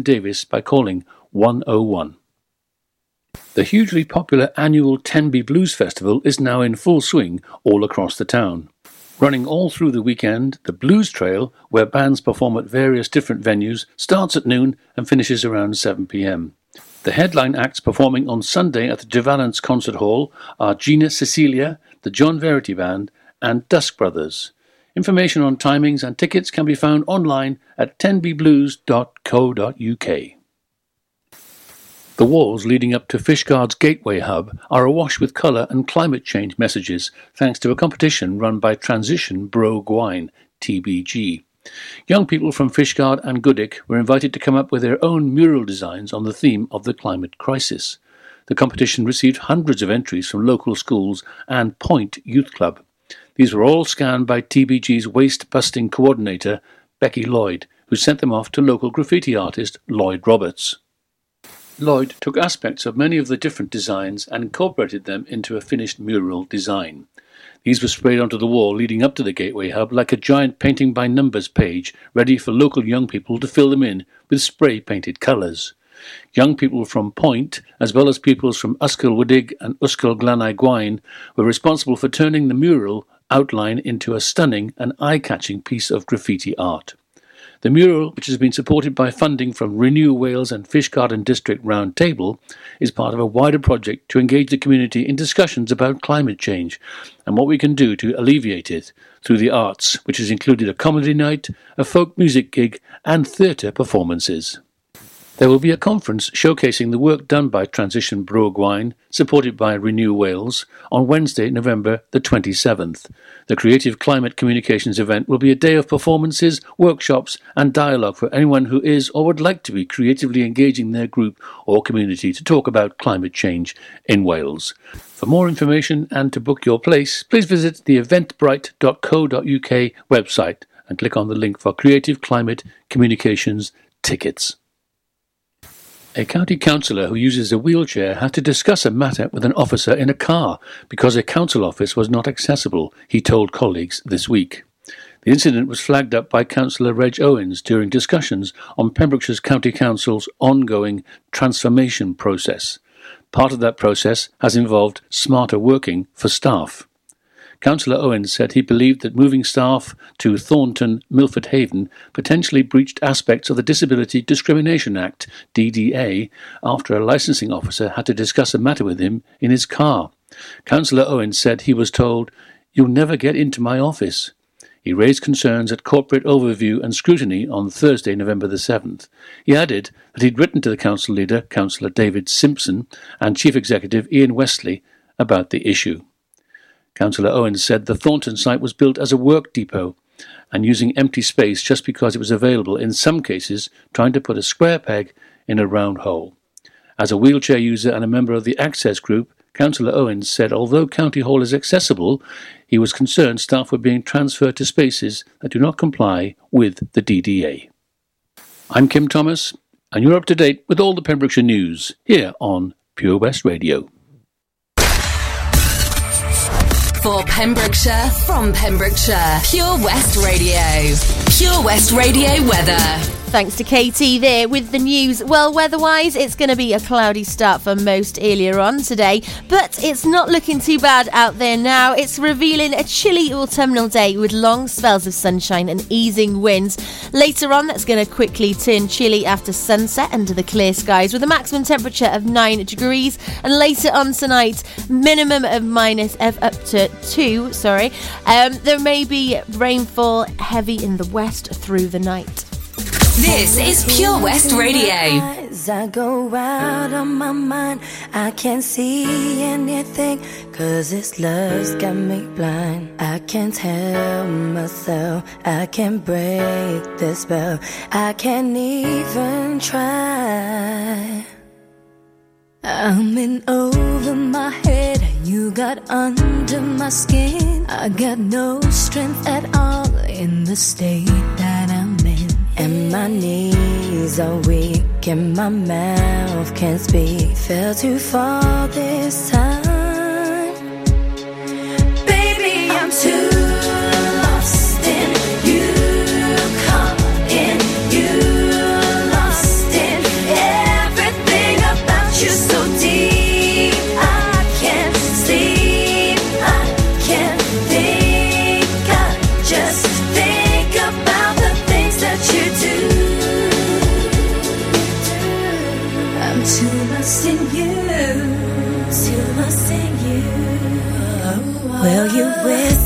Davis by calling 101. The hugely popular annual Tenby Blues Festival is now in full swing all across the town. Running all through the weekend, the Blues Trail, where bands perform at various different venues, starts at noon and finishes around 7 pm. The headline acts performing on Sunday at the De Valence Concert Hall are Gina Cecilia, the John Verity Band, and Dusk Brothers. Information on timings and tickets can be found online at tenbyblues.co.uk. The walls leading up to Fishguard's Gateway Hub are awash with colour and climate change messages thanks to a competition run by Transition Bro Gwaun, TBG. Young people from Fishguard and Goodwick were invited to come up with their own mural designs on the theme of the climate crisis. The competition received hundreds of entries from local schools and Point Youth Club. These were all scanned by TBG's waste busting coordinator, Becky Lloyd, who sent them off to local graffiti artist Lloyd Roberts. Lloyd took aspects of many of the different designs and incorporated them into a finished mural design. These were sprayed onto the wall leading up to the Gateway Hub like a giant painting by numbers page, ready for local young people to fill them in with spray painted colours. Young people from Point, as well as pupils from Ysgol Wdig and Ysgol Glanau Gwaun, were responsible for turning the mural outline into a stunning and eye catching piece of graffiti art. The mural, which has been supported by funding from Renew Wales and Fishguard and District Round Table, is part of a wider project to engage the community in discussions about climate change and what we can do to alleviate it through the arts, which has included a comedy night, a folk music gig, and theatre performances. There will be a conference showcasing the work done by Transition Bro Gwaun, supported by Renew Wales, on Wednesday, November the 27th. The Creative Climate Communications event will be a day of performances, workshops, and dialogue for anyone who is or would like to be creatively engaging their group or community to talk about climate change in Wales. For more information and to book your place, please visit the eventbrite.co.uk website and click on the link for Creative Climate Communications tickets. A county councillor who uses a wheelchair had to discuss a matter with an officer in a car because a council office was not accessible, he told colleagues this week. The incident was flagged up by Councillor Reg Owens during discussions on Pembrokeshire's County Council's ongoing transformation process. Part of that process has involved smarter working for staff. Councillor Owens said he believed that moving staff to Thornton Milford Haven potentially breached aspects of the Disability Discrimination Act, DDA, after a licensing officer had to discuss a matter with him in his car. Councillor Owens said he was told, You'll never get into my office. He raised concerns at corporate overview and scrutiny on Thursday, November the 7th. He added that he'd written to the council leader, Councillor David Simpson, and Chief Executive Ian Westley about the issue. Councillor Owens said the Thornton site was built as a work depot and using empty space just because it was available, in some cases, trying to put a square peg in a round hole. As a wheelchair user and a member of the Access Group, Councillor Owens said although County Hall is accessible, he was concerned staff were being transferred to spaces that do not comply with the DDA. I'm Kim Thomas, and you're up to date with all the Pembrokeshire news here on Pure West Radio. For Pembrokeshire, from Pembrokeshire, Pure West Radio. Pure West Radio weather. Thanks to KT there with the news. Well, weather-wise, it's going to be a cloudy start for most earlier on today, but it's not looking too bad out there now. It's revealing a chilly autumnal day with long spells of sunshine and easing winds. Later on, that's going to quickly turn chilly after sunset under the clear skies with a maximum temperature of 9 degrees, and later on tonight, minimum of minus of up to 2, sorry. Um, there may be rainfall heavy in the west through the night. This is Pure West Radio. I go out on my mind, I can't see anything. Cause this love's got me blind. I can't help myself. I can't break the spell. I can't even try. I'm in over my head. You got under my skin. I got no strength at all in the state and my knees are weak, and my mouth can't speak. Fell too far this time. Well, you whisper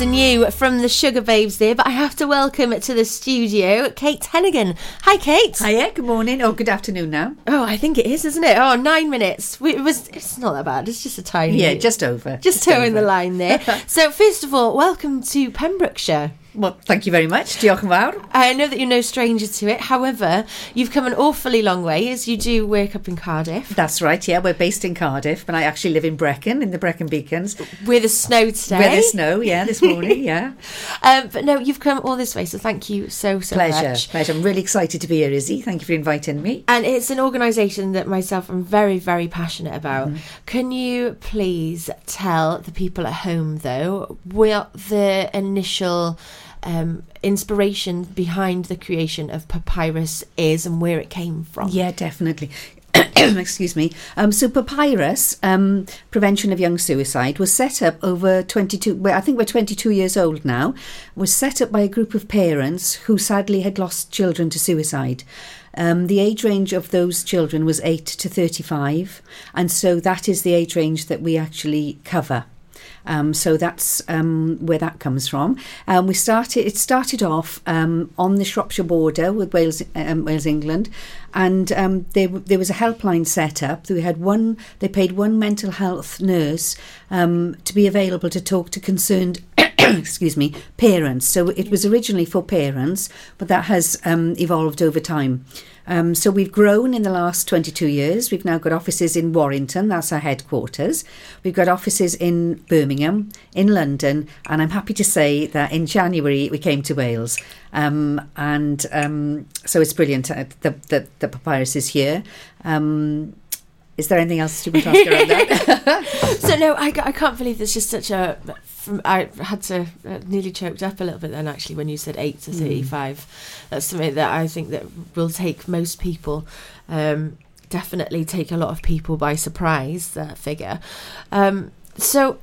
In You from the Sugababes there, but I have to welcome to the studio Kate Hennegan. Hi, Kate. Hiya, good morning. Oh, good afternoon now. Oh, I think it is, isn't it? Oh, nine minutes. It was. It's not that bad. It's just a tiny. Yeah, just over. just towing the line there. so, first of all, welcome to Pembrokeshire. Well, thank you very much. Diolch yn fawr. I know that you're no stranger to it. However, you've come an awfully long way as you do work up in Cardiff. That's right, yeah. We're based in Cardiff, but I actually live in Brecon, in the Brecon Beacons. Where the snow today. Where the snow, yeah, this morning, yeah. Um, but no, you've come all this way, so thank you so, so Pleasure, much. pleasure. Pleasure. I'm really excited to be here, Izzy. Thank you for inviting me. And it's an organisation that myself I'm very, very passionate about. Mm-hmm. Can you please tell the people at home, though, what the initial um, inspiration behind the creation of Papyrus is and where it came from? Yeah, definitely. Excuse me. Um, so, Papyrus, um, Prevention of Young Suicide, was set up over 22, well, I think we're 22 years old now, was set up by a group of parents who sadly had lost children to suicide. Um, the age range of those children was 8 to 35, and so that is the age range that we actually cover. Um, so that's um, where that comes from. Um, we started. It started off um, on the Shropshire border with Wales, um, Wales, England, and um, there there was a helpline set up. We had one. They paid one mental health nurse to be available to talk to concerned. excuse me, parents. So it was originally for parents, but that has um, evolved over time. Um, so we've grown in the last 22 years. We've now got offices in Warrington, that's our headquarters. We've got offices in Birmingham, in London, and I'm happy to say that in January we came to Wales. Um, and um, so it's brilliant uh, that the, Papyrus is here. Um, is there anything else want to ask around that? so no, I, I can't believe there's just such a. From, I had to uh, nearly choked up a little bit then actually when you said eight to thirty-five. That's something that I think that will take most people. Um, definitely take a lot of people by surprise. That figure. Um, so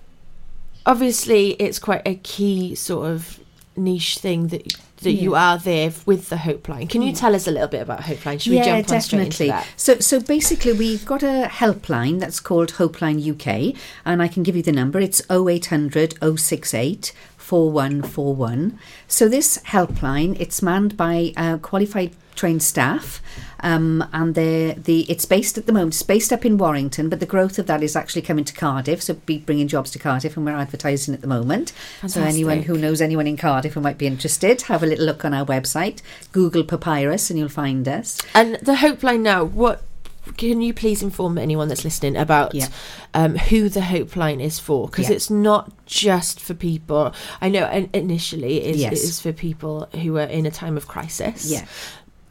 obviously, it's quite a key sort of niche thing that that you are there with the Hope Line. Can you tell us a little bit about Hope Line? Should we yeah, jump on straight into definitely. that? So, so basically, we've got a helpline that's called Hopeline UK, and I can give you the number. It's 0800 068 4141. So this helpline, it's manned by uh, qualified trained staff, um, and they're, the it's based at the moment. It's based up in Warrington, but the growth of that is actually coming to Cardiff. So be bringing jobs to Cardiff, and we're advertising at the moment. So anyone who knows anyone in Cardiff who might be interested, have a little look on our website. Google Papyrus, and you'll find us. And the Hope Line now, what can you please inform anyone that's listening about Yeah. um, who the Hope Line is for? Because Yeah. it's not just for people. I know initially it is, Yes. it is for people who are in a time of crisis. Yeah.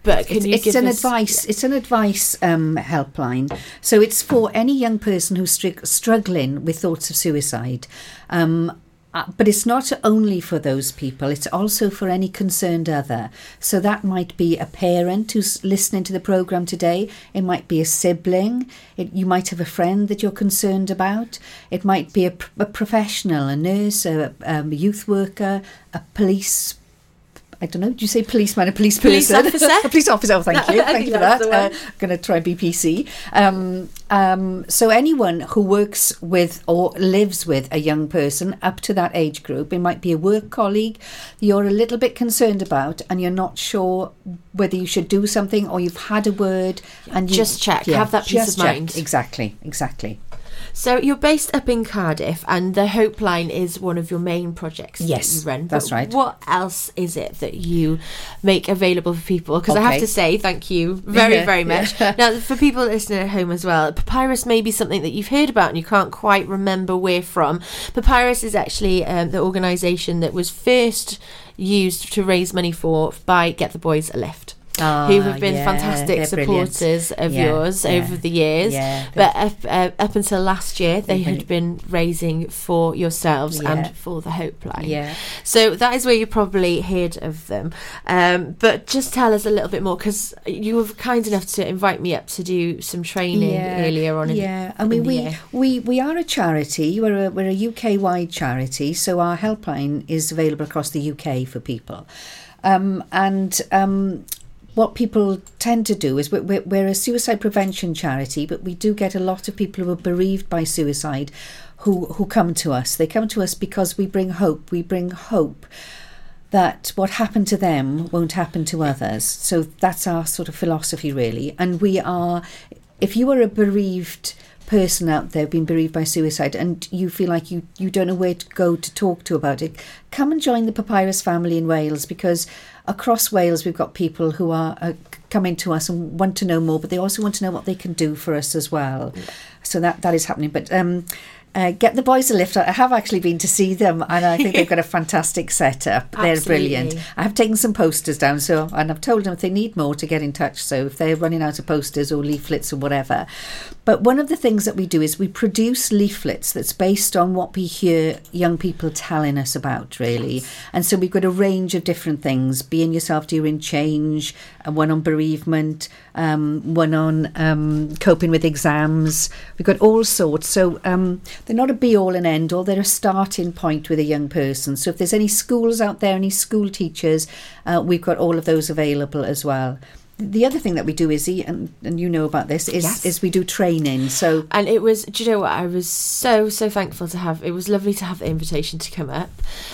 But can it's, you it's give an us- advice it's an advice um, helpline so it's for any young person who's str- struggling with thoughts of suicide um, uh, but it's not only for those people it's also for any concerned other. So that might be a parent who's listening to the program today. It might be a sibling. It, you might have a friend that you're concerned about. It might be a, a professional a nurse a, um, a youth worker a police I don't know. Do you say policeman, or police Police person? officer? a police officer. Oh, thank you. Thank you for that. Uh. I'm going to try BPC. Um, um, so anyone who works with or lives with a young person up to that age group, it might be a work colleague you're a little bit concerned about, and you're not sure whether you should do something or you've had a word and you, Just check. Have that peace of check. mind. Exactly. Exactly. So you're based up in Cardiff, and the Hope Line is one of your main projects Yes, that you run. that's right. What else is it that you make available for people? Because I have to say thank you very, Yeah, very much. now, for people listening at home as well, Papyrus may be something that you've heard about and you can't quite remember where from. Papyrus is actually um, the organisation that was first used to raise money for by Get the Boys a Lift. Who Ah, have been yeah, fantastic brilliant. supporters of Yeah, yours yeah, over the years. but up, uh, up until last year, they had been raising for yourselves and for the Hope Line. Yeah. So that is where you probably heard of them. Um, but just tell us a little bit more because you were kind enough to invite me up to do some training earlier on. In, yeah, I mean, we, we we are a charity. We're a, we're a UK wide charity, so our helpline is available across the UK for people. Um, and um, what people tend to do is we're, we're, a suicide prevention charity, but we do get a lot of people who are bereaved by suicide who, who come to us. They come to us because we bring hope. We bring hope that what happened to them won't happen to others. So that's our sort of philosophy, really. And we are, if you are a bereaved person out there being bereaved by suicide and you feel like you, you don't know where to go to talk to about it, come and join the Papyrus family in Wales because across Wales we've got people who are uh, coming to us and want to know more, but they also want to know what they can do for us as well. So that that is happening. But um, uh, get the boys a lift. I have actually been to see them, and I think they've got a fantastic setup. They're brilliant. I have taken some posters down, so and I've told them if they need more to get in touch. So if they're running out of posters or leaflets or whatever, but one of the things that we do is we produce leaflets that's based on what we hear young people telling us about, really. And so we've got a range of different things: being yourself during change, uh, one on bereavement, um, one on um, coping with exams. We've got all sorts. So um, they're not a be all and end all. They're a starting point with a young person. So if there's any schools out there, any school teachers, uh, we've got all of those available as well. The other thing that we do is, and, and you know about this, is, Yes. is we do training. So And it was, do you know what? I was so, so thankful to have, it was lovely to have the invitation to come up.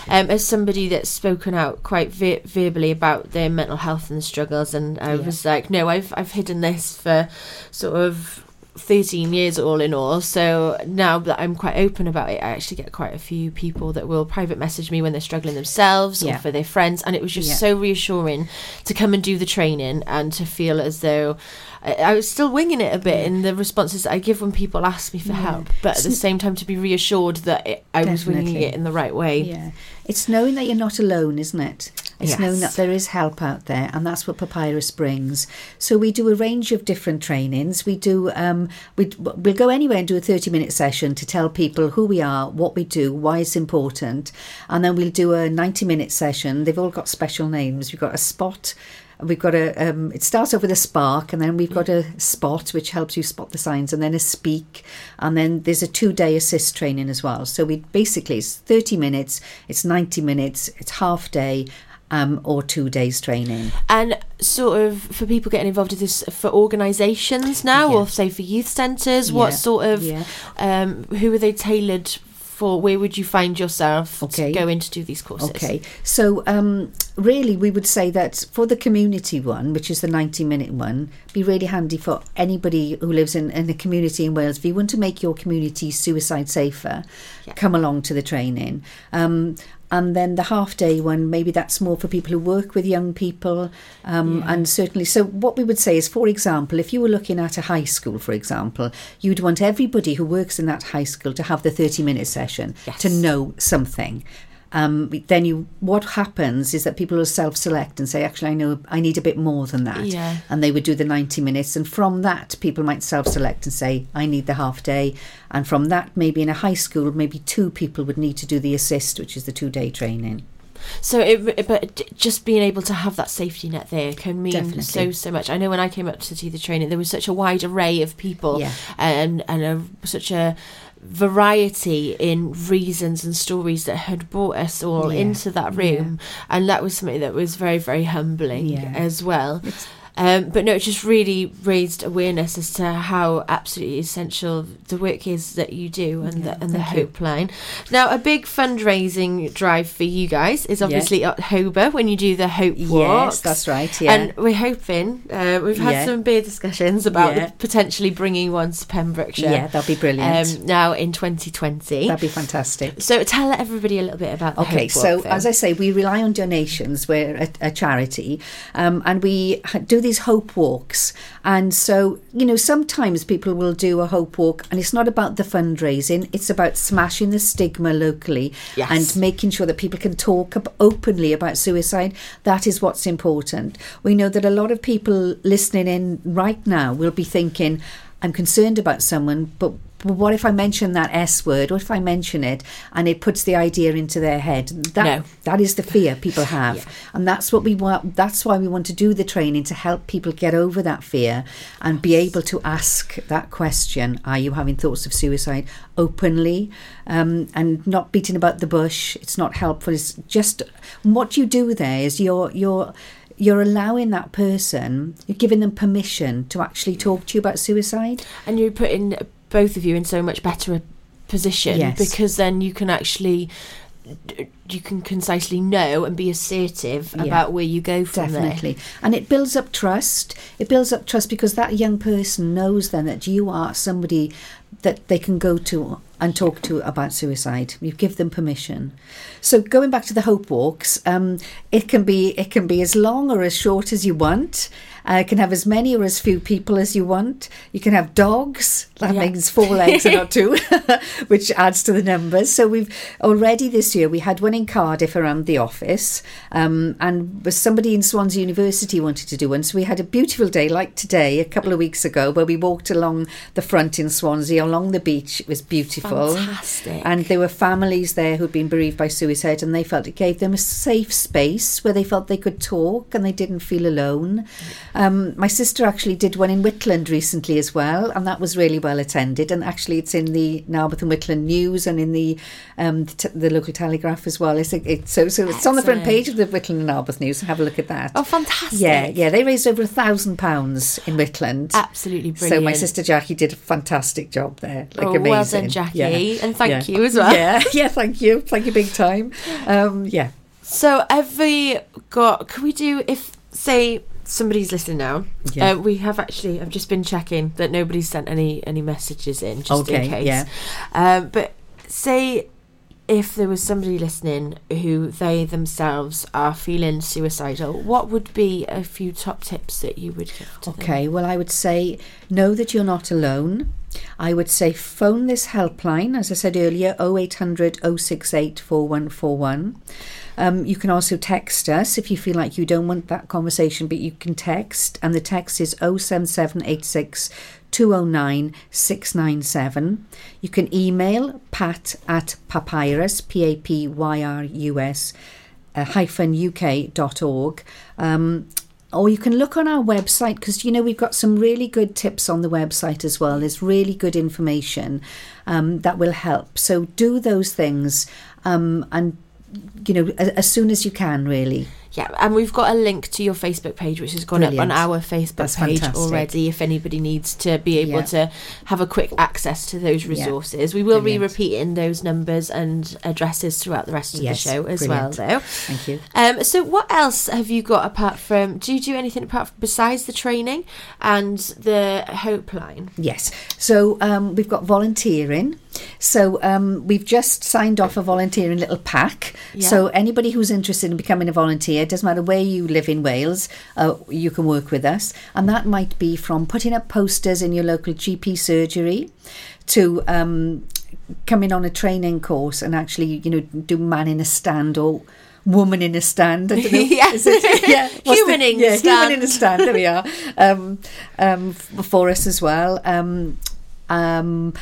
Um, as somebody that's spoken out quite ver- verbally about their mental health and struggles, and I Yeah. was like, no, I've, I've hidden this for sort of 13 years all in all. So now that I'm quite open about it, I actually get quite a few people that will private message me when they're struggling themselves Yeah. or for their friends. And it was just Yeah. so reassuring to come and do the training and to feel as though I, I was still winging it a bit in the responses that I give when people ask me for help, but at the same time to be reassured that it, I was winging it in the right way. Yeah. It's knowing that you're not alone, isn't it? It's Yes. that there is help out there, and that's what Papyrus brings. So we do a range of different trainings. We do um, we we'll go anywhere and do a thirty minute session to tell people who we are, what we do, why it's important, and then we'll do a ninety minute session. They've all got special names. We've got a spot. we've got a. Um, it starts off with a spark, and then we've got a spot which helps you spot the signs, and then a speak, and then there's a two-day assist training as well. So we basically it's 30 minutes, it's 90 minutes, it's half day. Um, or two days training. And sort of for people getting involved with this for organisations now, Yeah. or say for youth centres, what Yeah, sort of yeah. um, who are they tailored for? Where would you find yourself Okay. to go in to do these courses? Okay, so um, really, we would say that for the community one, which is the 90 minute one, be really handy for anybody who lives in, in a community in Wales. If you want to make your community suicide safer, come along to the training. And then the half day one, maybe that's more for people who work with young people. Um, And certainly, so what we would say is, for example, if you were looking at a high school, for example, you'd want everybody who works in that high school to have the 30 minute session to know something. Um, then you, what happens is that people will self-select and say, actually, I know I need a bit more than that, Yeah. and they would do the ninety minutes. And from that, people might self-select and say, I need the half day. And from that, maybe in a high school, maybe two people would need to do the assist, which is the two-day training. So, it, but just being able to have that safety net there can mean Definitely. so so much. I know when I came up to do the training, there was such a wide array of people, Yeah. and and a, such a variety in reasons and stories that had brought us all Yeah. into that room, and that was something that was very very humbling Yeah. as well. Um, but no, it just really raised awareness as to how absolutely essential the work is that you do and the, and the thank you. Hope Line. Now, a big fundraising drive for you guys is obviously October when you do the Hope Walk. Yes, that's right. Yeah. And we're hoping, uh, we've had Yeah. some beer discussions about Yeah. potentially bringing one to Pembrokeshire. yeah, that'd be brilliant. Um, now in 2020. that'd be fantastic. so tell everybody a little bit about the Okay, Hope so Walk, as I say, we rely on donations. We're a, a charity, um, and we do these hope walks. And so, you know, sometimes people will do a hope walk, and it's not about the fundraising; it's about smashing the stigma locally Yes. and making sure that people can talk openly about suicide. That is what's important. We know that a lot of people listening in right now will be thinking, "I'm concerned about someone, but." But what if I mention that S word? What if I mention it and it puts the idea into their head? That No. that is the fear people have, and that's what we want. That's why we want to do the training to help people get over that fear and be able to ask that question: Are you having thoughts of suicide openly, um, and not beating about the bush? It's not helpful. It's just what you do there is you're you're you're allowing that person, you're giving them permission to actually talk to you about suicide. and you're putting both of you in so much better a position Yes. because then you can actually you can concisely know and be assertive Yeah. about where you go from Definitely. And it builds up trust. It builds up trust because that young person knows then that you are somebody that they can go to and talk to about suicide. You give them permission. So going back to the hope walks, um, it can be it can be as long or as short as you want. Uh, can have as many or as few people as you want. You can have dogs. That Yeah. means four legs and not two, which adds to the numbers. So we've already this year we had one in Cardiff around the office, um, and somebody in Swansea University wanted to do one. So we had a beautiful day like today, a couple of weeks ago, where we walked along the front in Swansea along the beach. It was beautiful, Fantastic. and there were families there who'd been bereaved by suicide, and they felt it gave them a safe space where they felt they could talk and they didn't feel alone. Um, my sister actually did one in Whitland recently as well, and that was really well attended. And actually, it's in the Narberth and Whitland News and in the um, the, t- the local Telegraph as well. It's, it, so so it's on the front page of the Whitland and Narberth News. Have a look at that. Oh, fantastic. yeah, yeah, they raised over a thousand pounds in Whitland. Absolutely brilliant. So my sister Jackie did a fantastic job there. Like Oh, amazing. well done, Jackie, Yeah. and thank Yeah. you as well. Yeah, yeah, thank you, thank you, big time. Um, yeah, So have we got? Can we do if say somebody's listening now? Yeah. Uh, we have actually. I've just been checking that nobody's sent any any messages in, just in Okay, case. yeah. Um, but say if there was somebody listening who they themselves are feeling suicidal, what would be a few top tips that you would give to them? Okay, well, I would say know that you're not alone. I would say phone this helpline, as I said earlier, 0800 068 4141. Um, you can also text us if you feel like you don't want that conversation, but you can text, and the text is 07786 209 697. You can email pat at papyrus, P A P Y R U S, uh, hyphen uk.org. Um, or you can look on our website because you know we've got some really good tips on the website as well. There's really good information um, that will help. So do those things um, and you know as, as soon as you can, really. Yeah, and we've got a link to your Facebook page, which has gone Brilliant. up on our Facebook That's page fantastic. already. If anybody needs to be able Yeah. to have a quick access to those resources, we will be Brilliant. repeating those numbers and addresses throughout the rest of Yes, the show as brilliant. well, though. Thank you. Um, so, what else have you got apart from? Do you do anything apart from, besides the training and the Hope Line? Yes. So um, we've got volunteering. So um, we've just signed off a volunteering little pack. Yeah. So anybody who's interested in becoming a volunteer, it doesn't matter where you live in Wales, uh, you can work with us. And that might be from putting up posters in your local GP surgery to um, coming on a training course and actually, you know, do man in a stand or woman in a stand. I don't know. It- yeah. Human in a yeah, stand. Human in a stand. There we are. Um, um, f- for us as well. Um, um,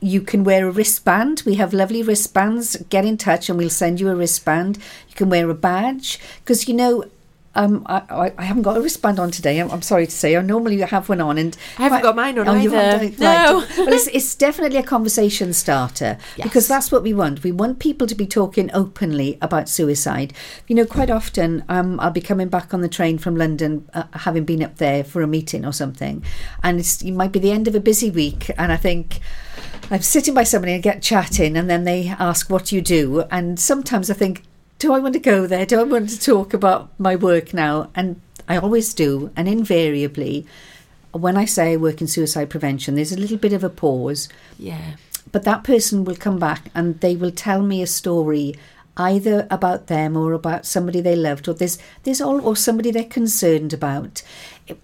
you can wear a wristband. We have lovely wristbands. Get in touch and we'll send you a wristband. You can wear a badge because you know. Um, I, I, I haven't got a wristband on today. I'm, I'm sorry to say. I normally have one on, and I haven't got mine on oh, either. No. Right. well, it's, it's definitely a conversation starter because that's what we want. We want people to be talking openly about suicide. You know, quite often um, I'll be coming back on the train from London, uh, having been up there for a meeting or something, and it's, it might be the end of a busy week, and I think. I'm sitting by somebody and get chatting, and then they ask what you do, and sometimes I think, do I want to go there? Do I want to talk about my work now? And I always do, and invariably, when I say I work in suicide prevention, there's a little bit of a pause, Yeah. but that person will come back and they will tell me a story either about them or about somebody they loved or there's there's all or somebody they're concerned about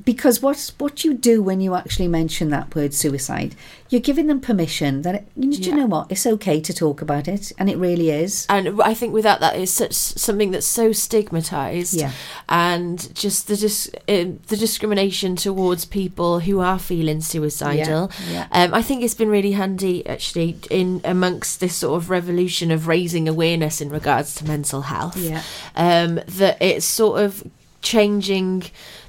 because what what you do when you actually mention that word suicide you're giving them permission that you, do you know what it's okay to talk about it and it really is and I think without that is such something that's so stigmatized, Yeah. and just the dis- uh, the discrimination towards people who are feeling suicidal. Yeah, Um, I think it's been really handy actually in amongst this sort of revolution of raising awareness in regards to mental health. Yeah. um, that it's sort of changing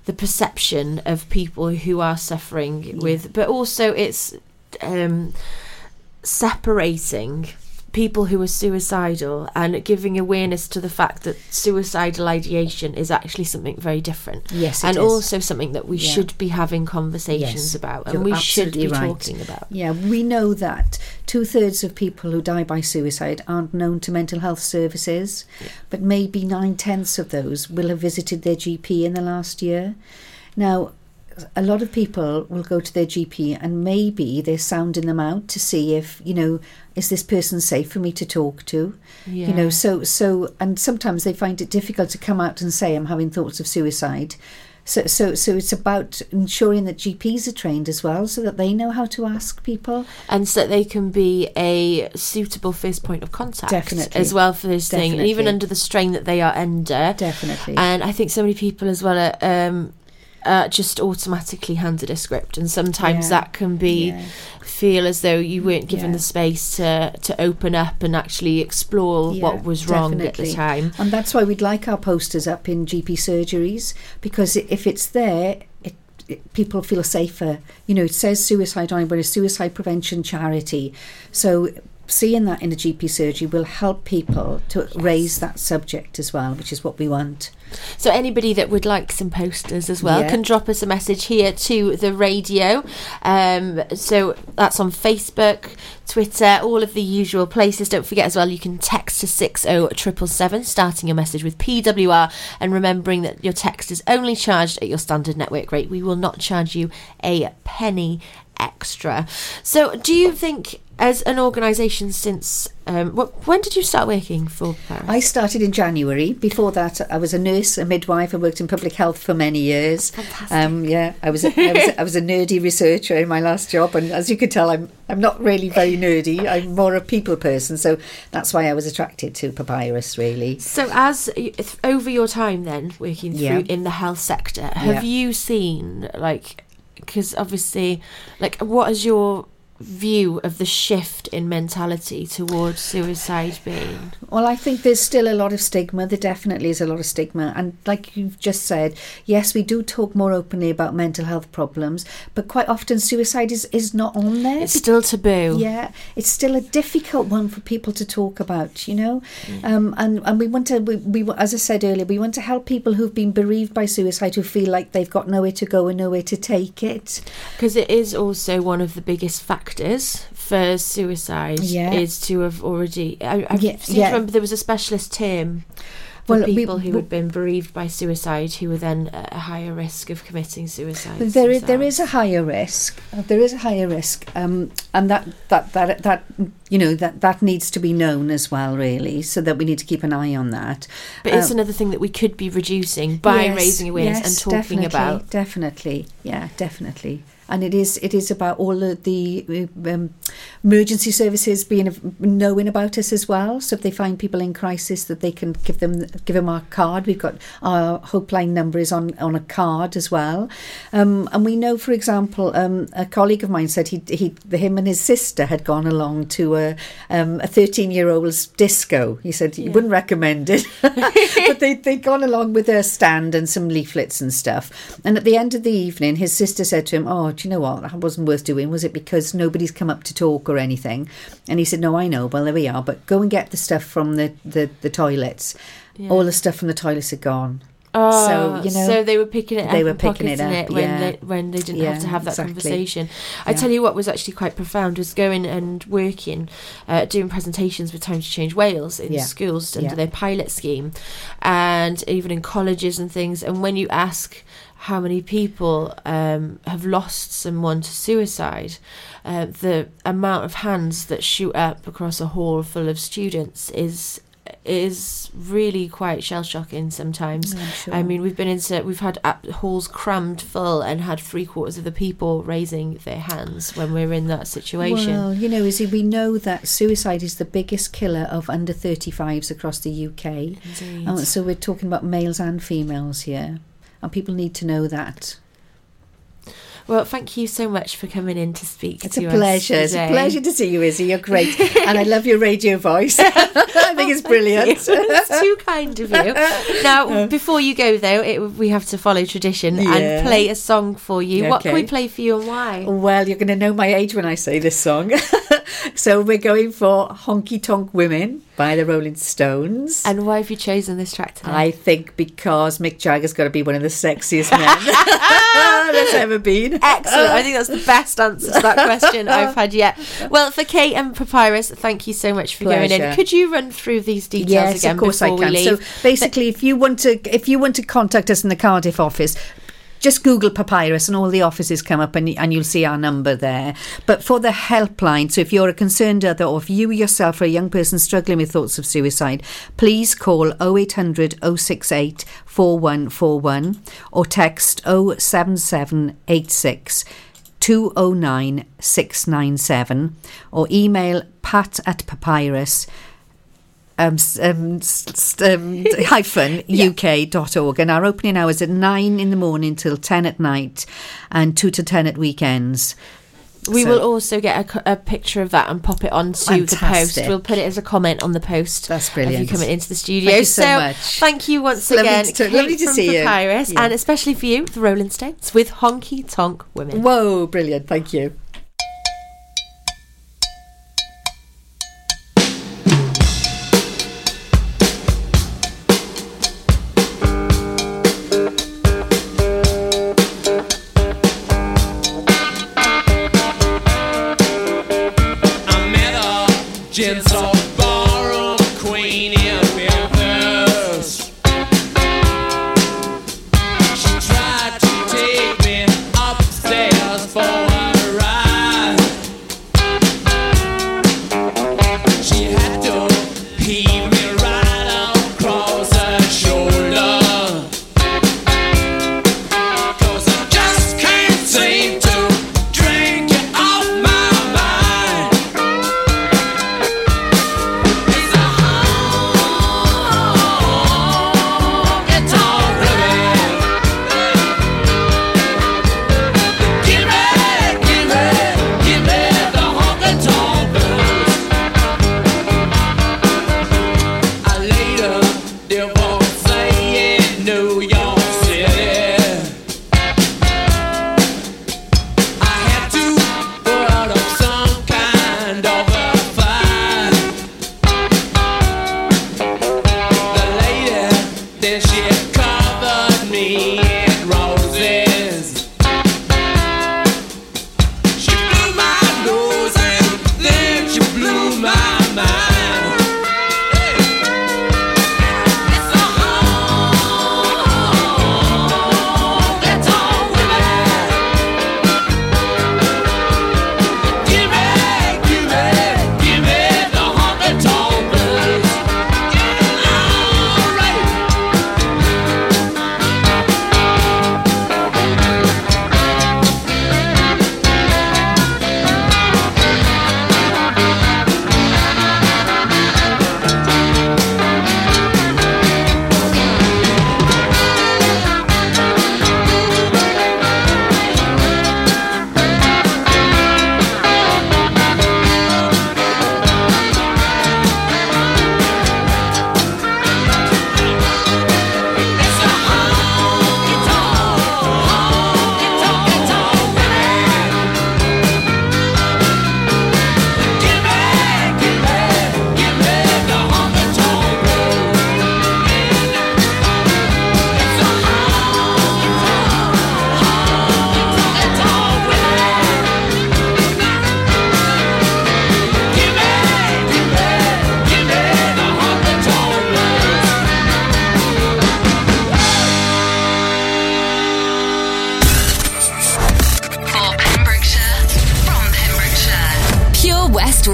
the perception of people who are suffering with, but also it's um, separating people who are suicidal and giving awareness to the fact that suicidal ideation is actually something very different. Yes, it and is. also something that we Yeah. should be having conversations Yes, about and we should be right. talking about. Yeah, we know that two thirds of people who die by suicide aren't known to mental health services, but maybe nine tenths of those will have visited their GP in the last year. Now, a lot of people will go to their GP and maybe they're sounding them out to see if, you know, is this person safe for me to talk to? You know, so so and sometimes they find it difficult to come out and say I'm having thoughts of suicide. So, so, so it's about ensuring that GPs are trained as well, so that they know how to ask people. and so that they can be a suitable first point of contact Definitely. as well for this thing and even under the strain that they are under Definitely. and i think so many people as well are um uh, just automatically handed a script and sometimes Yeah. that can be Yeah. feel as though you weren't given Yeah. the space to to open up and actually explore what was wrong at the time And that's why we'd like our posters up in GP surgeries because if it's there, it, it, people feel safer. You know, it says suicide on it, but it's suicide prevention charity. So seeing that in a GP surgery will help people to raise that subject as well, which is what we want. So anybody that would like some posters as well Yeah. can drop us a message here to the radio. Um, so that's on Facebook, Twitter, all of the usual places. Don't forget as well, you can text to six oh triple seven, starting your message with PWR, and remembering that your text is only charged at your standard network rate. We will not charge you a penny extra. So, do you think, as an organisation, since um, wh- when did you start working for Paris? I started in January. Before that, I was a nurse, a midwife. I worked in public health for many years. Fantastic. Um, yeah, I was, a, I was, a, I was a nerdy researcher in my last job, and as you can tell, I'm I'm not really very nerdy. I'm more a people person, so that's why I was attracted to Papyrus. Really, So, as over your time then working through Yeah. in the health sector, have Yeah. you seen like because obviously, like what has your view of the shift in mentality towards suicide being? Well, I think there's still a lot of stigma. There definitely is a lot of stigma. And like you've just said, yes, we do talk more openly about mental health problems, but quite often suicide is, is not on there. It's still taboo. Yeah, it's still a difficult one for people to talk about, you know. Um, and and we want to, we, we as I said earlier, we want to help people who've been bereaved by suicide who feel like they've got nowhere to go and nowhere to take it. Because it is also one of the biggest factors for suicide Yeah. is to have already. I, I Yeah, seem yeah. to remember there was a specialist term for Well, we- people who we- had been bereaved by suicide who were then at a higher risk of committing suicide. There is, there themselves. is a higher risk. Uh, There is a higher risk, um, and that, that that that you know that that needs to be known as well, really. So that we need to keep an eye on that. But it's Um, another thing that we could be reducing by Yes, raising awareness yes, and talking definitely, about. definitely yeah definitely and it is it is about all of the um, emergency services being knowing about us as well. So if they find people in crisis that they can give them give them our card. We've got our hope line number is on on a card as well. Um, and we know for example um, a colleague of mine said he he him and his sister had gone along to a um, a 13 year old's disco. He said he wouldn't recommend it. But they, they'd gone along with a stand and some leaflets and stuff. And at the end of the evening, his sister said to him, Oh, do you know what? That wasn't worth doing. Was it because nobody's come up to talk or anything? And he said, No, I know. Well, there we are. But go and get the stuff from the, the, the toilets. All the stuff from the toilets had gone. Oh, So, you know, so they were picking it up they were picking it up, when yeah. they when they didn't have to have that exactly. conversation. I Yeah. tell you what was actually quite profound was going and working, uh, doing presentations with Time to Change Wales in Yeah. schools under Yeah. their pilot scheme, and even in colleges and things. And when you ask how many people um, have lost someone to suicide, uh, the amount of hands that shoot up across a hall full of students is is really quite shell shocking sometimes. I'm sure. I mean, we've been into we've had ap- halls crammed full and had three quarters of the people raising their hands when we're in that situation. Well, you know, Izzy, we know that suicide is the biggest killer of under 35s across the UK. Um, so we're talking about males and females here. And people need to know that. Well, thank you so much for coming in to speak It's to a us pleasure. It's a pleasure to see you, Izzy. You're great. and I love your radio voice. I think it's oh, brilliant. That's too kind of you. Now, before you go though, it, we have to follow tradition Yeah. and play a song for you. What can we play for you and why? Well, you're going to know my age when I say this song. so we're going for Honky Tonk Women by the Rolling Stones. And why have you chosen this track today? I think because Mick Jagger's got to be one of the sexiest men that's ever been. Excellent. I think that's the best answer to that question I've had yet. Well, for Kate and Papyrus, thank you so much for going in. Could you run through these details Yes, again of course before I can. So basically, if you want to, if you want to contact us in the Cardiff office. Just Google Papyrus and all the offices come up and, and you'll see our number there. But for the helpline, so if you're a concerned other or if you yourself are a young person struggling with thoughts of suicide, please call 0800 068 4141 or text 07786 209 697 or email pat at papyrus um, um, um, hyphen uk.org and our opening hours at 9 in the morning till 10 at night and 2 to 10 at weekends We So- will also get a, a picture of that and pop it onto the post. We'll put it as a comment on the post. That's brilliant. you coming into the studio. Thank you so much. Thank you once Lovely again, to- Kate lovely to from see you. Papyrus, Yeah. and especially for you, the Rolling Stones, with Honky Tonk Women. whoa brilliant thank you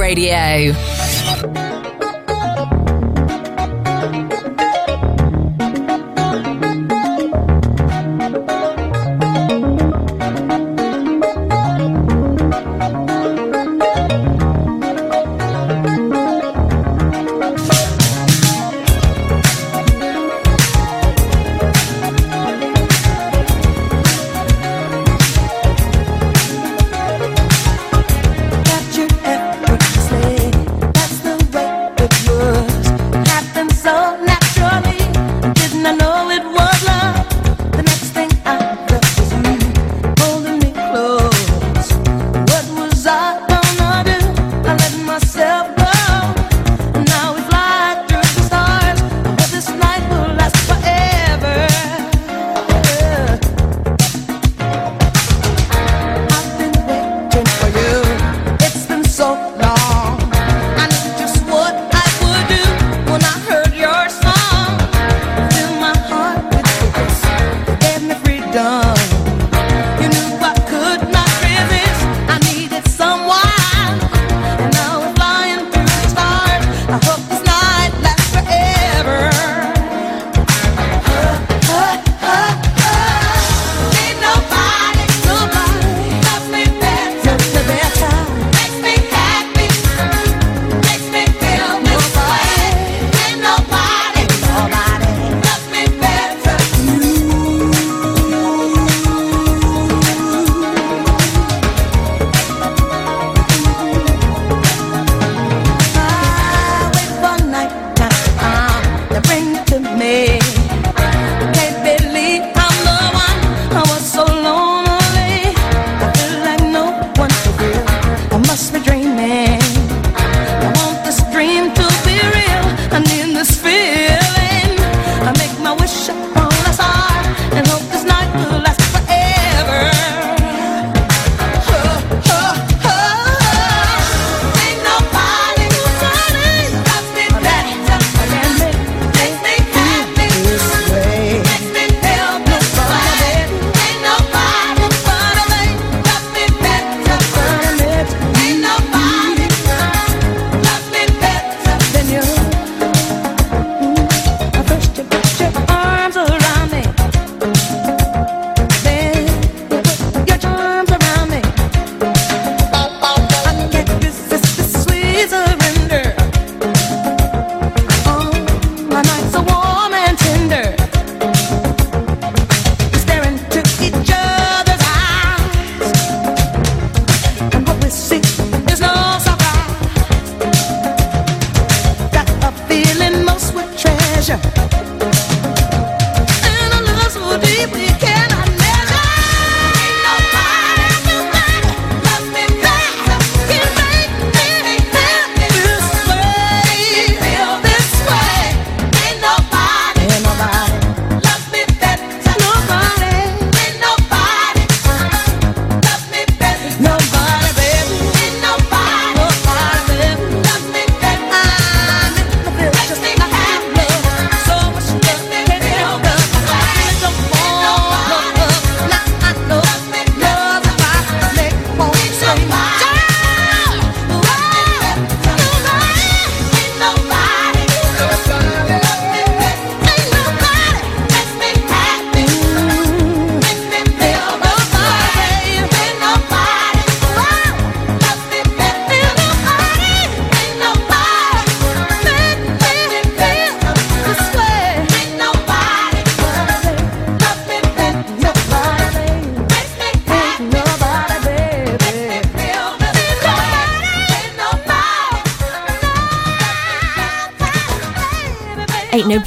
Radio.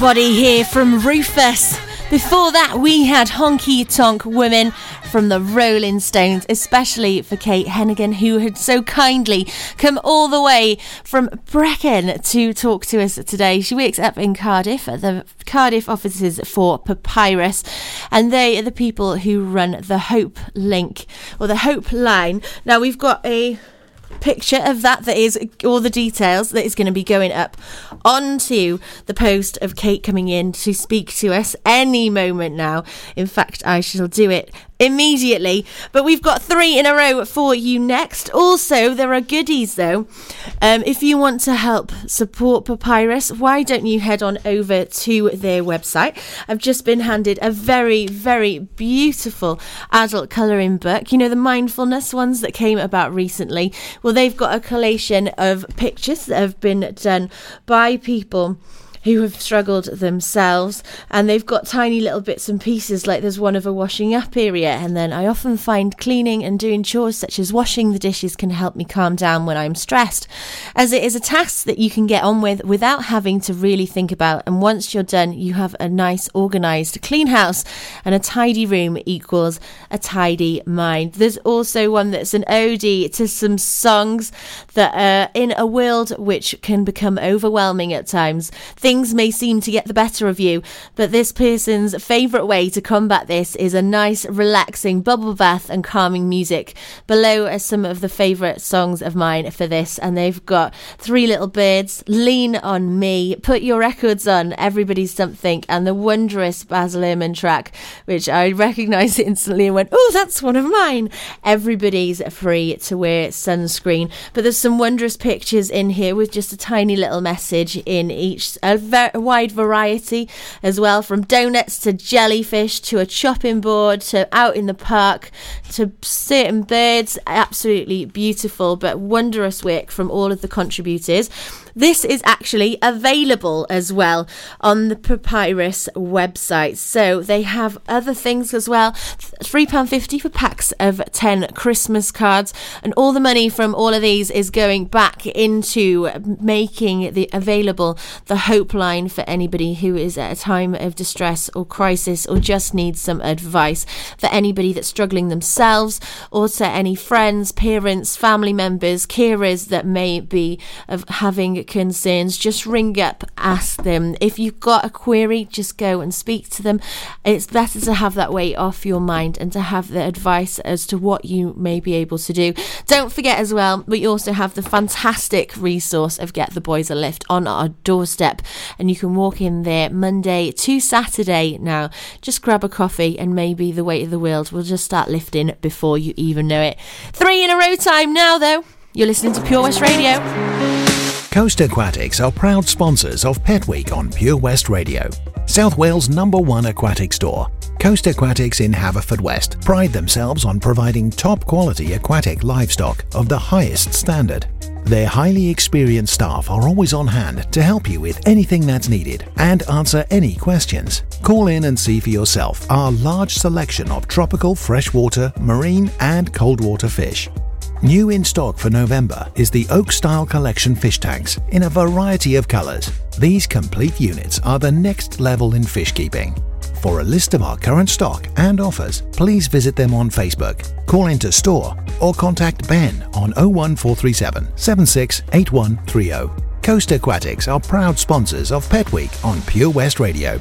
Everybody here from Rufus. Before that, we had Honky Tonk Women from the Rolling Stones, especially for Kate Hennegan, who had so kindly come all the way from Brecon to talk to us today. She works up in Cardiff at the Cardiff offices for Papyrus, and they are the people who run the Hope Link or the Hope Line. Now, we've got a picture of that that is all the details that is going to be going up onto the post of Kate coming in to speak to us any moment now. In fact, I shall do it immediately. But we've got three in a row for you next. Also, there are goodies though. Um, if you want to help support Papyrus, why don't you head on over to their website? I've just been handed a very, very beautiful adult colouring book. You know, the mindfulness ones that came about recently. Well, they've got a collation of pictures that have been done by people who have struggled themselves and they've got tiny little bits and pieces like there's one of a washing up area and then I often find cleaning and doing chores such as washing the dishes can help me calm down when I'm stressed as it is a task that you can get on with without having to really think about and once you're done you have a nice organized clean house and a tidy room equals a tidy mind. There's also one that's an ode to some songs that are in a world which can become overwhelming at times. things may seem to get the better of you, but this person's favourite way to combat this is a nice, relaxing bubble bath and calming music. Below are some of the favourite songs of mine for this, and they've got Three Little Birds, Lean on Me, Put Your Records On, Everybody's Something, and the wondrous Baz Luhrmann track, which I recognised instantly and went, oh, that's one of mine. Everybody's free to wear sunscreen, but there's some wondrous pictures in here with just a tiny little message in each. A ver- wide variety as well, from donuts to jellyfish to a chopping board to out in the park to certain birds. Absolutely beautiful, but wondrous work from all of the contributors. This is actually available as well on the Papyrus website. So they have other things as well. £3.50 for packs of 10 Christmas cards. And all the money from all of these is going back into making the available the hope line for anybody who is at a time of distress or crisis or just needs some advice. For anybody that's struggling themselves or to any friends, parents, family members, carers that may be of having concerns, just ring up, ask them. If you've got a query, just go and speak to them. It's better to have that weight off your mind and to have the advice as to what you may be able to do. Don't forget as well, we also have the fantastic resource of Get the Boys a Lift on our doorstep, and you can walk in there Monday to Saturday now. Just grab a coffee, and maybe the weight of the world will just start lifting before you even know it. Three in a row time now, though. You're listening to Pure West Radio. Coast Aquatics are proud sponsors of Pet Week on Pure West Radio. South Wales' number one aquatic store. Coast Aquatics in Haverfordwest pride themselves on providing top quality aquatic livestock of the highest standard. Their highly experienced staff are always on hand to help you with anything that's needed and answer any questions. Call in and see for yourself our large selection of tropical freshwater, marine, and cold water fish. New in stock for November is the Oak Style Collection fish tanks in a variety of colours. These complete units are the next level in fish keeping. For a list of our current stock and offers, please visit them on Facebook, call into store, or contact Ben on 01437 768130. Coast Aquatics are proud sponsors of Pet Week on Pure West Radio.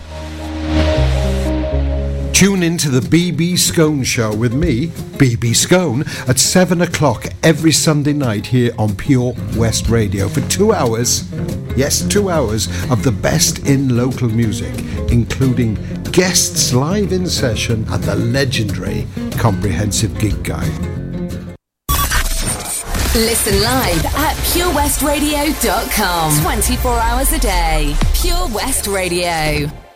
Tune in to the BB Scone Show with me, BB Scone, at 7 o'clock every Sunday night here on Pure West Radio for two hours. Yes, two hours of the best in local music, including guests live in session and the legendary Comprehensive Gig Guide. Listen live at purewestradio.com. 24 hours a day. Pure West Radio.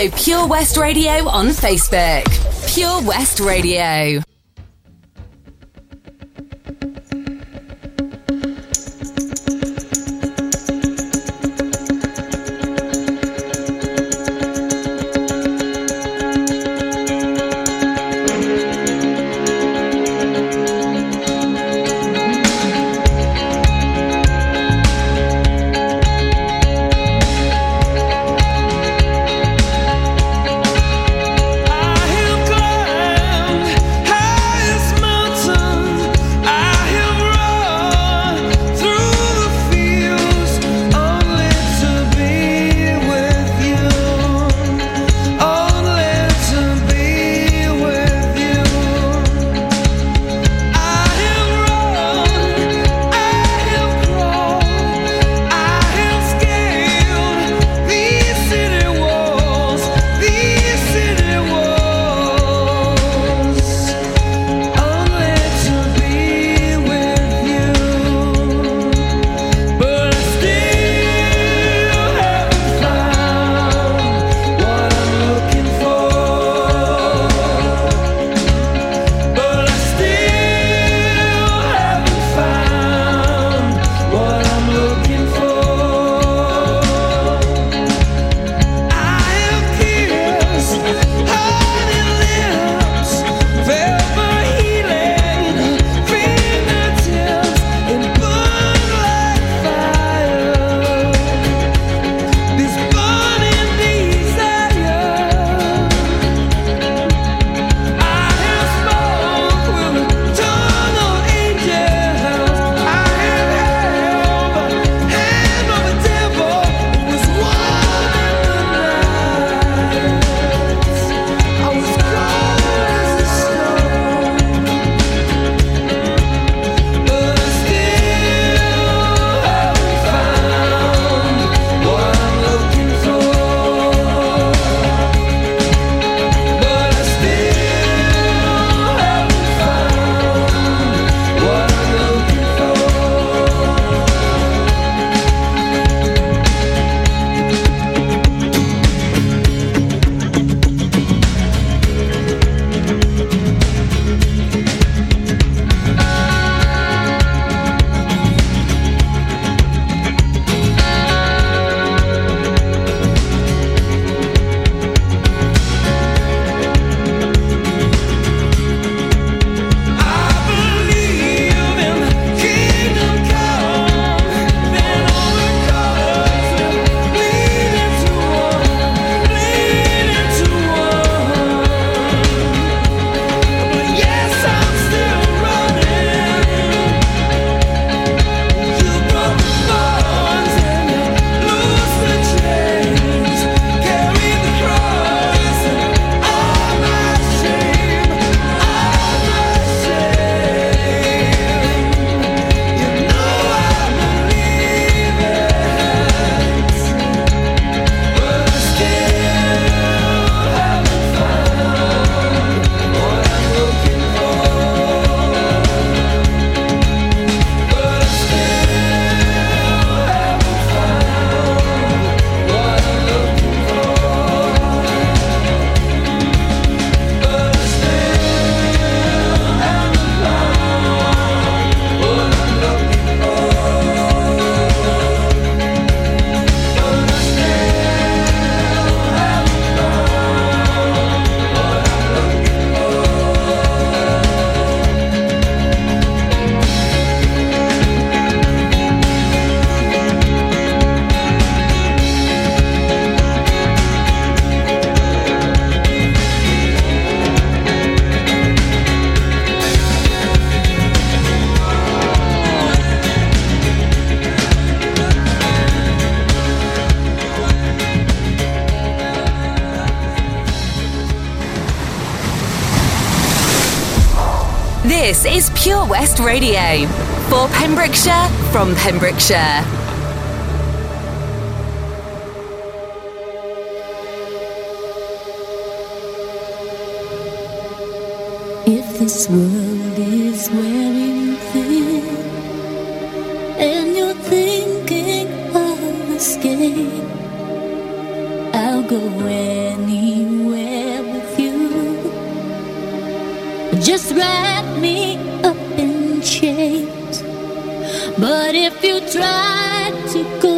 follow Pure West Radio on Facebook. Pure West Radio. Pure West Radio. For Pembrokeshire, from Pembrokeshire. If this world is wearing thin and you're thinking of escape, I'll go anywhere with you. Just wrap me chains. But if you try to go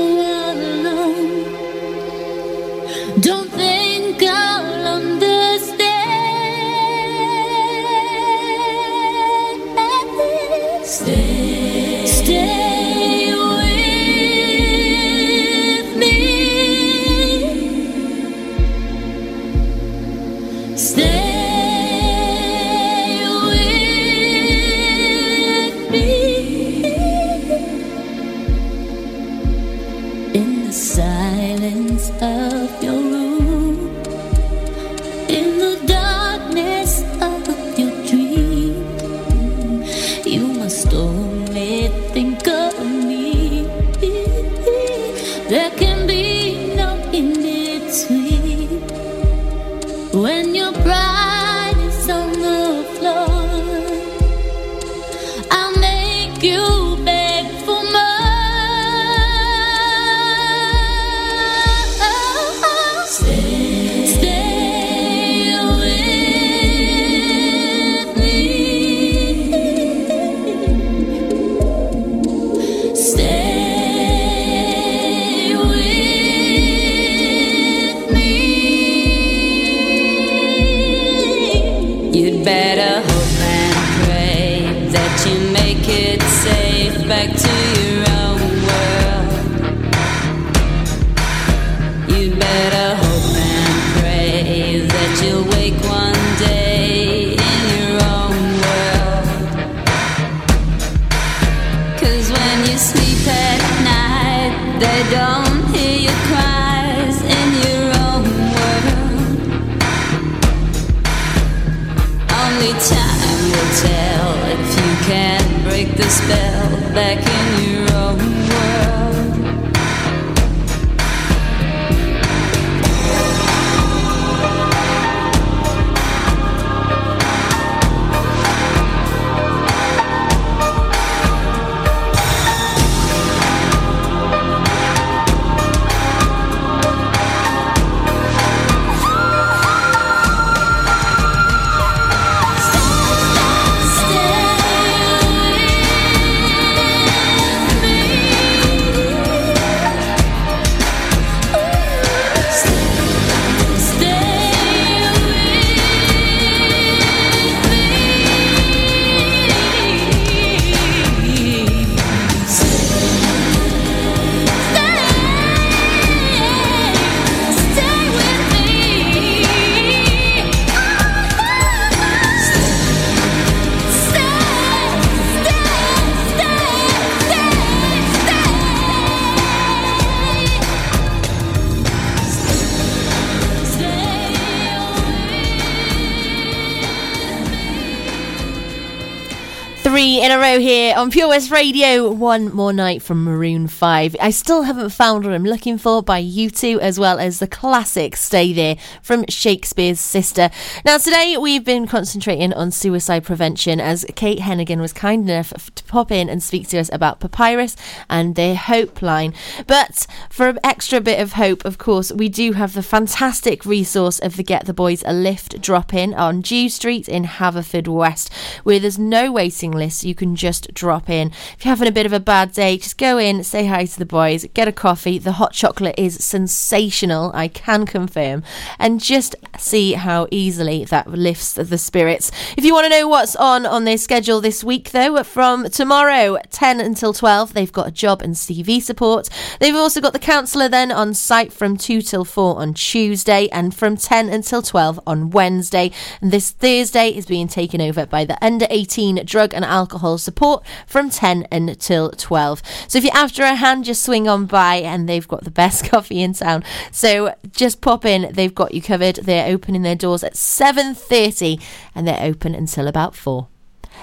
Here on Pure West Radio. One more night from Maroon 5. I still haven't found what I'm looking for by U2, as well as the classic Stay There from Shakespears Sister. Now, today we've been concentrating on suicide prevention as Kate Hennegan was kind enough to pop in and speak to us about Papyrus and their Hope line. But for an extra bit of hope, of course, we do have the fantastic resource of the Get the Boys a Lift drop in on Dew Street in Haverfordwest, where there's no waiting list. You can just drop in. If you're having a bit of a bad day, just go in, say hi to the boys, get a coffee. The hot chocolate is sensational, I can confirm, and just see how easily that lifts the spirits. If you want to know what's on on their schedule this week, though, from tomorrow 10 until 12, they've got a job and CV support. They've also got the counsellor then on site from 2 till 4 on Tuesday and from 10 until 12 on Wednesday. And this Thursday is being taken over by the under 18 drug and alcohol support from 10 until 12. So if you're after a hand, just swing on by and they've got the best coffee in town. So just pop in, they've got you covered. They're opening their doors at 7:30 and they're open until about 4.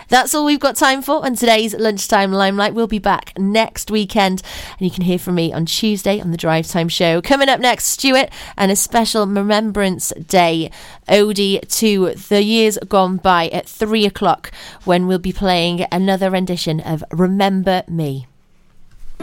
That's all we've got time for on today's Lunchtime Limelight. We'll be back next weekend, and you can hear from me on Tuesday on the Drive Time Show. Coming up next, Stuart, and a special Remembrance Day ode to the years gone by at three o'clock when we'll be playing another rendition of Remember Me.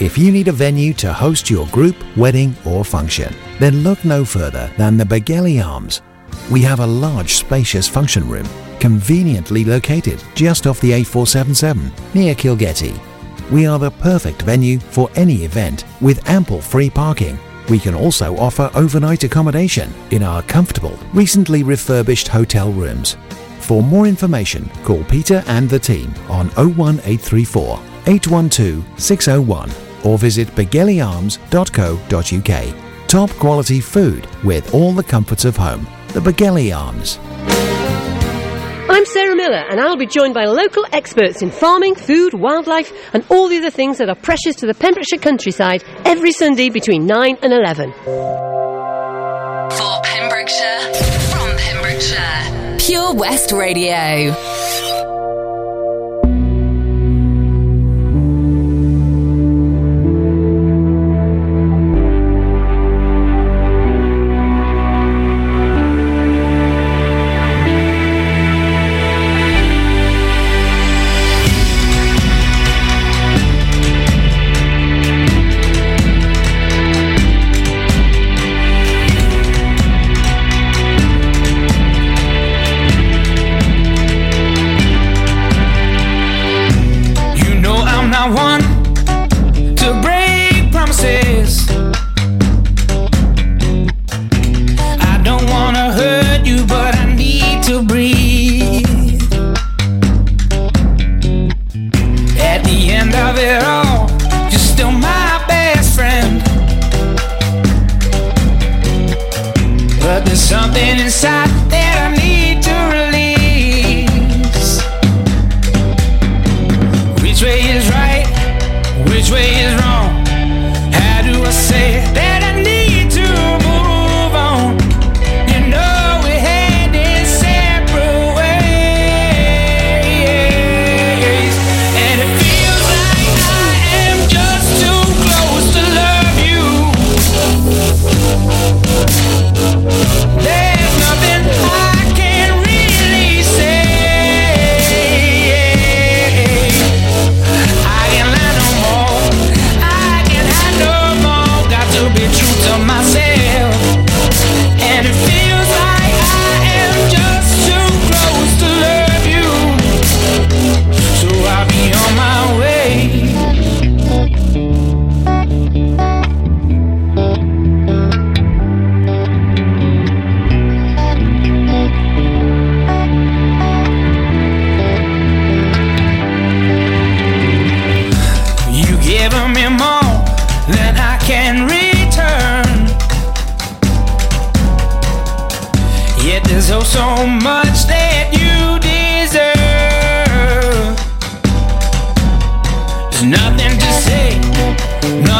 If you need a venue to host your group, wedding, or function, then look no further than the Begelly Arms. We have a large, spacious function room, conveniently located just off the A477 near Kilgetty. We are the perfect venue for any event with ample free parking. We can also offer overnight accommodation in our comfortable, recently refurbished hotel rooms. For more information, call Peter and the team on 01834 812 601 or visit begellyarms.co.uk. Top quality food with all the comforts of home. The Begelly Arms. I'm Sarah Miller, and I'll be joined by local experts in farming, food, wildlife, and all the other things that are precious to the Pembrokeshire countryside every Sunday between 9 and 11. For Pembrokeshire, from Pembrokeshire, Pure West Radio.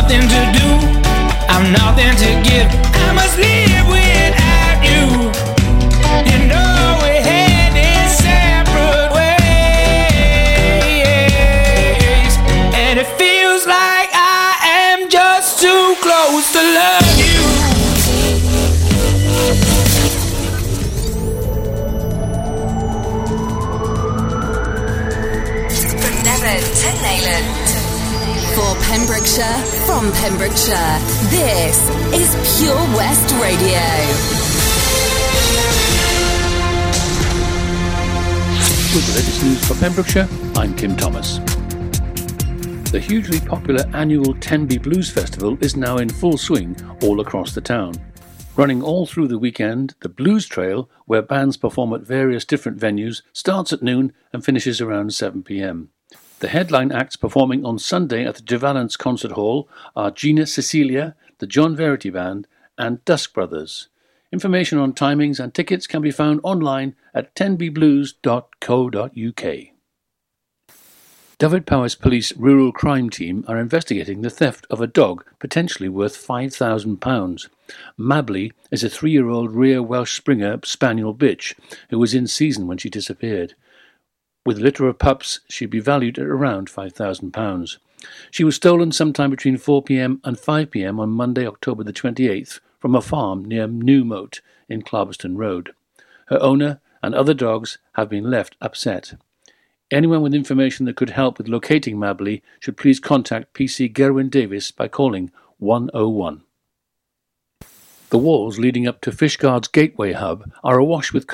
Nothing to do. I'm nothing to give. I must live Pembrokeshire, from Pembrokeshire, this is Pure West Radio. With the latest news for Pembrokeshire, I'm Kim Thomas. The hugely popular annual Tenby Blues Festival is now in full swing all across the town. Running all through the weekend, the Blues Trail, where bands perform at various different venues, starts at noon and finishes around 7 pm. The headline acts performing on Sunday at the De Valence Concert Hall are Gina Cecilia, the John Verity Band, and Dusk Brothers. Information on timings and tickets can be found online at tenbyblues.co.uk. Dyfed Powys Police Rural Crime Team are investigating the theft of a dog potentially worth £5,000. Mabley is a three year old rear Welsh Springer Spaniel bitch who was in season when she disappeared. With a litter of pups, she'd be valued at around £5,000. She was stolen sometime between 4pm and 5pm on Monday, October the 28th, from a farm near Newmoat in Clarbeston Road. Her owner and other dogs have been left upset. Anyone with information that could help with locating Mabley should please contact PC Gerwin Davis by calling 101. The walls leading up to Fishguard's Gateway Hub are awash with